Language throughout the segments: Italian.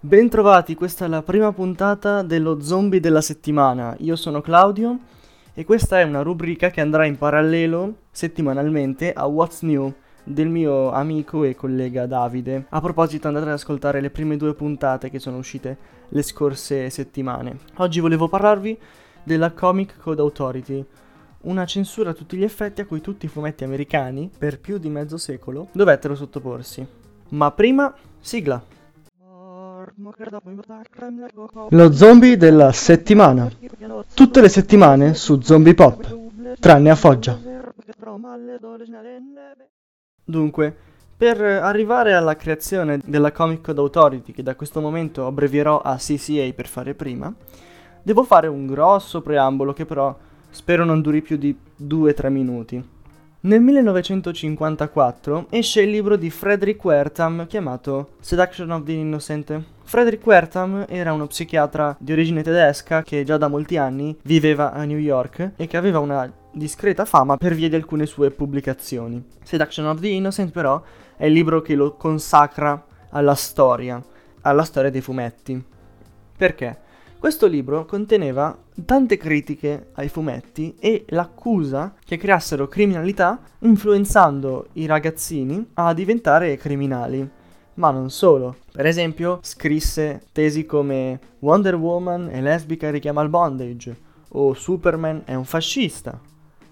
Bentrovati, questa è la prima puntata dello zombie della settimana. Io sono Claudio e questa è una rubrica che andrà in parallelo settimanalmente a What's New del mio amico e collega Davide. A proposito andate ad ascoltare le prime due puntate che sono uscite le scorse settimane. Oggi volevo parlarvi della Comic Code Authority, una censura a tutti gli effetti a cui tutti i fumetti americani, per più di mezzo secolo, dovettero sottoporsi. Ma prima, sigla. Lo zombie della settimana. Tutte le settimane su Zombie Pop, tranne a Foggia. Dunque, per arrivare alla creazione della Comic Code Authority, che da questo momento abbrevierò a CCA per fare prima, devo fare un grosso preambolo che però spero non duri più di 2-3 minuti. Nel 1954 esce il libro di Frederick Wertham chiamato Seduction of the Innocent. Frederick Wertham era uno psichiatra di origine tedesca che già da molti anni viveva a New York e che aveva una discreta fama per via di alcune sue pubblicazioni. Seduction of the Innocent però è il libro che lo consacra alla storia, alla storia dei fumetti. Perché? Questo libro conteneva tante critiche ai fumetti e l'accusa che creassero criminalità influenzando i ragazzini a diventare criminali. Ma non solo. Per esempio, scrisse tesi come Wonder Woman è lesbica e richiama il bondage o Superman è un fascista.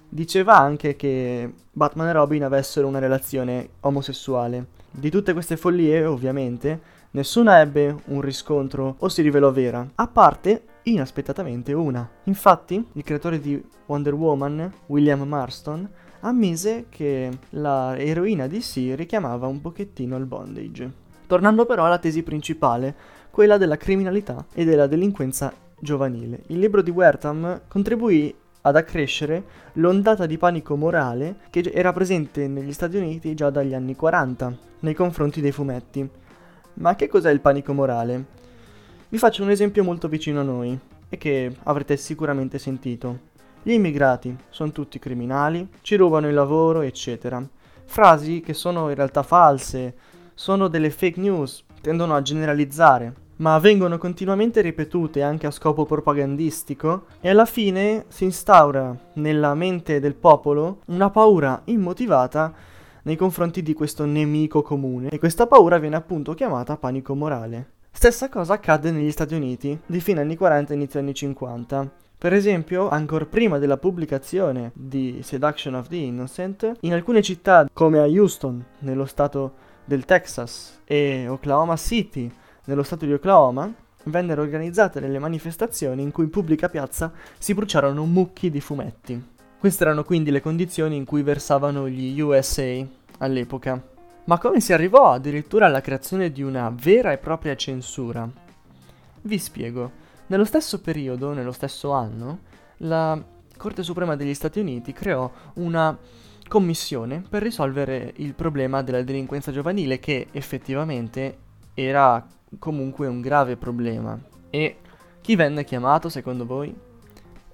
Diceva anche che Batman e Robin avessero una relazione omosessuale. Di tutte queste follie, ovviamente, Nessuna ebbe un riscontro o si rivelò vera, a parte inaspettatamente una. Infatti, il creatore di Wonder Woman, William Marston, ammise che la eroina di richiamava un pochettino il bondage. Tornando però alla tesi principale, quella della criminalità e della delinquenza giovanile. Il libro di Wertham contribuì ad accrescere l'ondata di panico morale che era presente negli Stati Uniti già dagli anni 40 nei confronti dei fumetti. Ma che cos'è il panico morale? Vi faccio un esempio molto vicino a noi e che avrete sicuramente sentito. Gli immigrati sono tutti criminali, ci rubano il lavoro, eccetera. Frasi che sono in realtà false, sono delle fake news, tendono a generalizzare, ma vengono continuamente ripetute anche a scopo propagandistico e alla fine si instaura nella mente del popolo una paura immotivata nei confronti di questo nemico comune e questa paura viene appunto chiamata panico morale. Stessa cosa accade negli Stati Uniti di fine anni 40 e inizio anni 50. Per esempio, ancora prima della pubblicazione di Seduction of the Innocent, in alcune città come a Houston, nello stato del Texas, e Oklahoma City, nello stato di Oklahoma, vennero organizzate delle manifestazioni in cui in pubblica piazza si bruciarono mucchi di fumetti. Queste erano quindi le condizioni in cui versavano gli USA all'epoca. Ma come si arrivò addirittura alla creazione di una vera e propria censura? Vi spiego. Nello stesso periodo, nello stesso anno, la Corte Suprema degli Stati Uniti creò una commissione per risolvere il problema della delinquenza giovanile che effettivamente era comunque un grave problema. E chi venne chiamato secondo voi?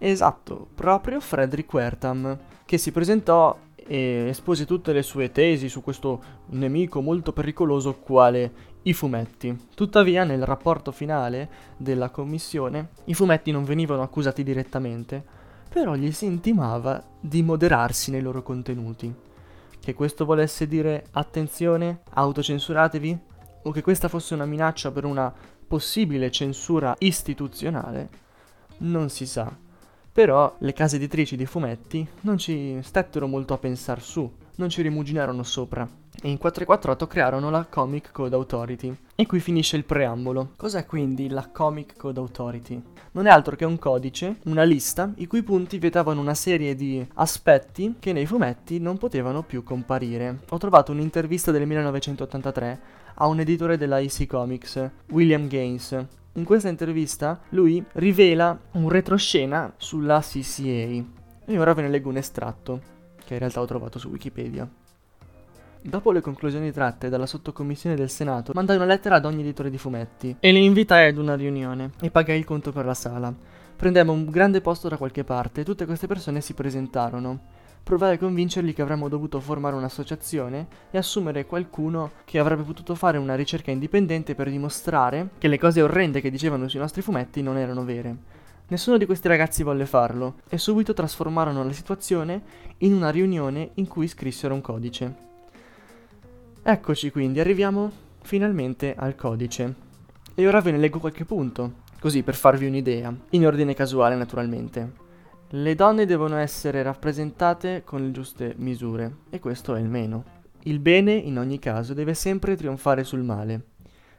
Esatto, proprio Frederick Wertham, che si presentò e espose tutte le sue tesi su questo nemico molto pericoloso quale i fumetti. Tuttavia, nel rapporto finale della commissione, i fumetti non venivano accusati direttamente, però gli si intimava di moderarsi nei loro contenuti. Che questo volesse dire attenzione, autocensuratevi? O che questa fosse una minaccia per una possibile censura istituzionale? Non si sa. Però le case editrici di fumetti non ci stettero molto a pensar su, non ci rimuginarono sopra. E in 448 crearono la Comic Code Authority. E qui finisce il preambolo. Cos'è quindi la Comic Code Authority? Non è altro che un codice, una lista, i cui punti vietavano una serie di aspetti che nei fumetti non potevano più comparire. Ho trovato un'intervista del 1983 a un editore della EC Comics, William Gaines, in questa intervista lui rivela un retroscena sulla CCA. E ora ve ne leggo un estratto, che in realtà ho trovato su Wikipedia. Dopo le conclusioni tratte dalla sottocommissione del Senato, mandai una lettera ad ogni editore di fumetti e li invitai ad una riunione e pagai il conto per la sala. Prendemmo un grande posto da qualche parte e tutte queste persone si presentarono. Provai a convincerli che avremmo dovuto formare un'associazione e assumere qualcuno che avrebbe potuto fare una ricerca indipendente per dimostrare che le cose orrende che dicevano sui nostri fumetti non erano vere. Nessuno di questi ragazzi volle farlo e subito trasformarono la situazione in una riunione in cui scrissero un codice. Eccoci quindi, arriviamo finalmente al codice. E ora ve ne leggo qualche punto, così per farvi un'idea, in ordine casuale naturalmente. Le donne devono essere rappresentate con le giuste misure, e questo è il meno. Il bene, in ogni caso, deve sempre trionfare sul male.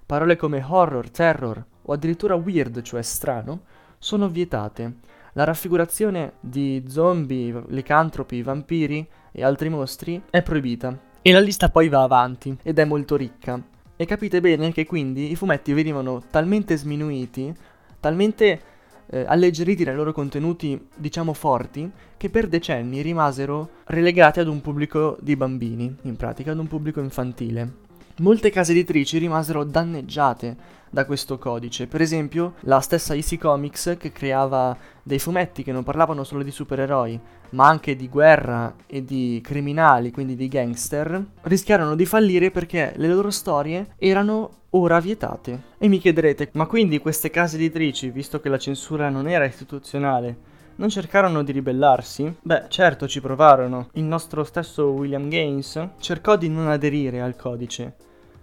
Parole come horror, terror o addirittura weird, cioè strano, sono vietate. La raffigurazione di zombie, licantropi, vampiri e altri mostri è proibita. E la lista poi va avanti ed è molto ricca. E capite bene che quindi i fumetti venivano talmente sminuiti, talmente eh, alleggeriti nei loro contenuti, diciamo forti, che per decenni rimasero relegati ad un pubblico di bambini, in pratica ad un pubblico infantile. Molte case editrici rimasero danneggiate da questo codice, per esempio la stessa Easy Comics che creava dei fumetti che non parlavano solo di supereroi, ma anche di guerra e di criminali, quindi di gangster, rischiarono di fallire perché le loro storie erano ora vietate. E mi chiederete, ma quindi queste case editrici, visto che la censura non era istituzionale, non cercarono di ribellarsi? Beh, certo ci provarono. Il nostro stesso William Gaines cercò di non aderire al codice,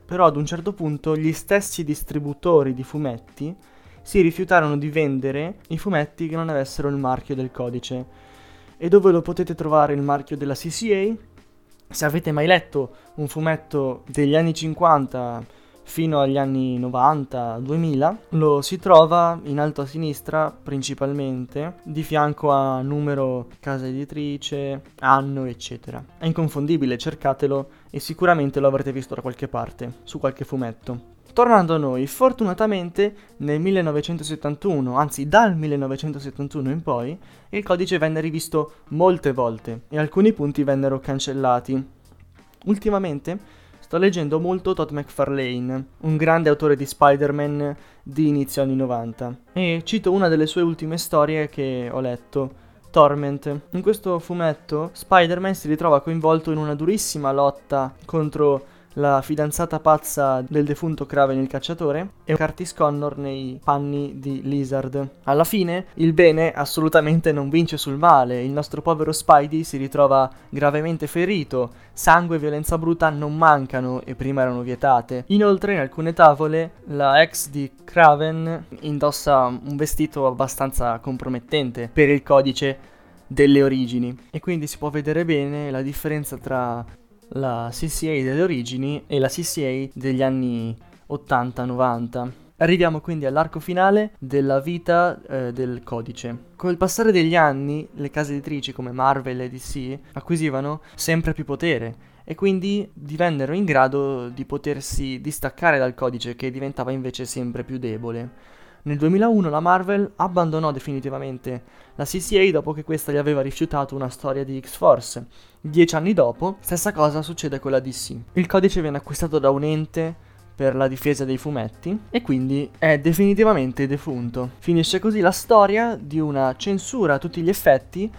però ad un certo punto gli stessi distributori di fumetti si rifiutarono di vendere i fumetti che non avessero il marchio del codice. E dove lo potete trovare il marchio della CCA? Se avete mai letto un fumetto degli anni 50 fino agli anni 90-2000 lo si trova in alto a sinistra principalmente di fianco a numero casa editrice, anno eccetera. È inconfondibile, cercatelo e sicuramente lo avrete visto da qualche parte, su qualche fumetto. Tornando a noi, fortunatamente nel 1971, anzi dal 1971 in poi, il codice venne rivisto molte volte e alcuni punti vennero cancellati. Ultimamente Sto leggendo molto Todd McFarlane, un grande autore di Spider-Man di inizio anni 90, e cito una delle sue ultime storie che ho letto, Torment. In questo fumetto Spider-Man si ritrova coinvolto in una durissima lotta contro la fidanzata pazza del defunto Kraven il cacciatore e Curtis Connor nei panni di Lizard. Alla fine il bene assolutamente non vince sul male, il nostro povero Spidey si ritrova gravemente ferito, sangue e violenza bruta non mancano e prima erano vietate. Inoltre in alcune tavole la ex di Kraven indossa un vestito abbastanza compromettente per il codice delle origini e quindi si può vedere bene la differenza tra la CCA delle origini e la CCA degli anni 80-90. Arriviamo quindi all'arco finale della vita eh, del codice. Con il passare degli anni, le case editrici come Marvel e DC acquisivano sempre più potere e quindi divennero in grado di potersi distaccare dal codice che diventava invece sempre più debole. Nel 2001 la Marvel abbandonò definitivamente la CCA dopo che questa gli aveva rifiutato una storia di X-Force. Dieci anni dopo, stessa cosa succede con la DC. Il codice viene acquistato da un ente per la difesa dei fumetti e quindi è definitivamente defunto. Finisce così la storia di una censura a tutti gli effetti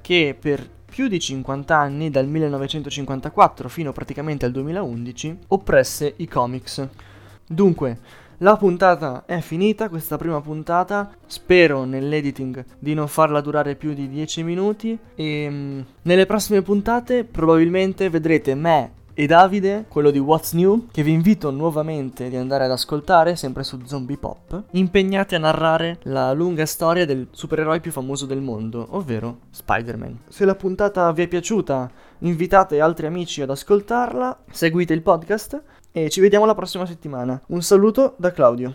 che per più di 50 anni, dal 1954 fino praticamente al 2011, oppresse i comics. Dunque, la puntata è finita, questa prima puntata. Spero nell'editing di non farla durare più di 10 minuti. E um, nelle prossime puntate probabilmente vedrete me e Davide, quello di What's New, che vi invito nuovamente di andare ad ascoltare, sempre su Zombie Pop, impegnati a narrare la lunga storia del supereroe più famoso del mondo, ovvero Spider-Man. Se la puntata vi è piaciuta, invitate altri amici ad ascoltarla, seguite il podcast e ci vediamo la prossima settimana. Un saluto da Claudio.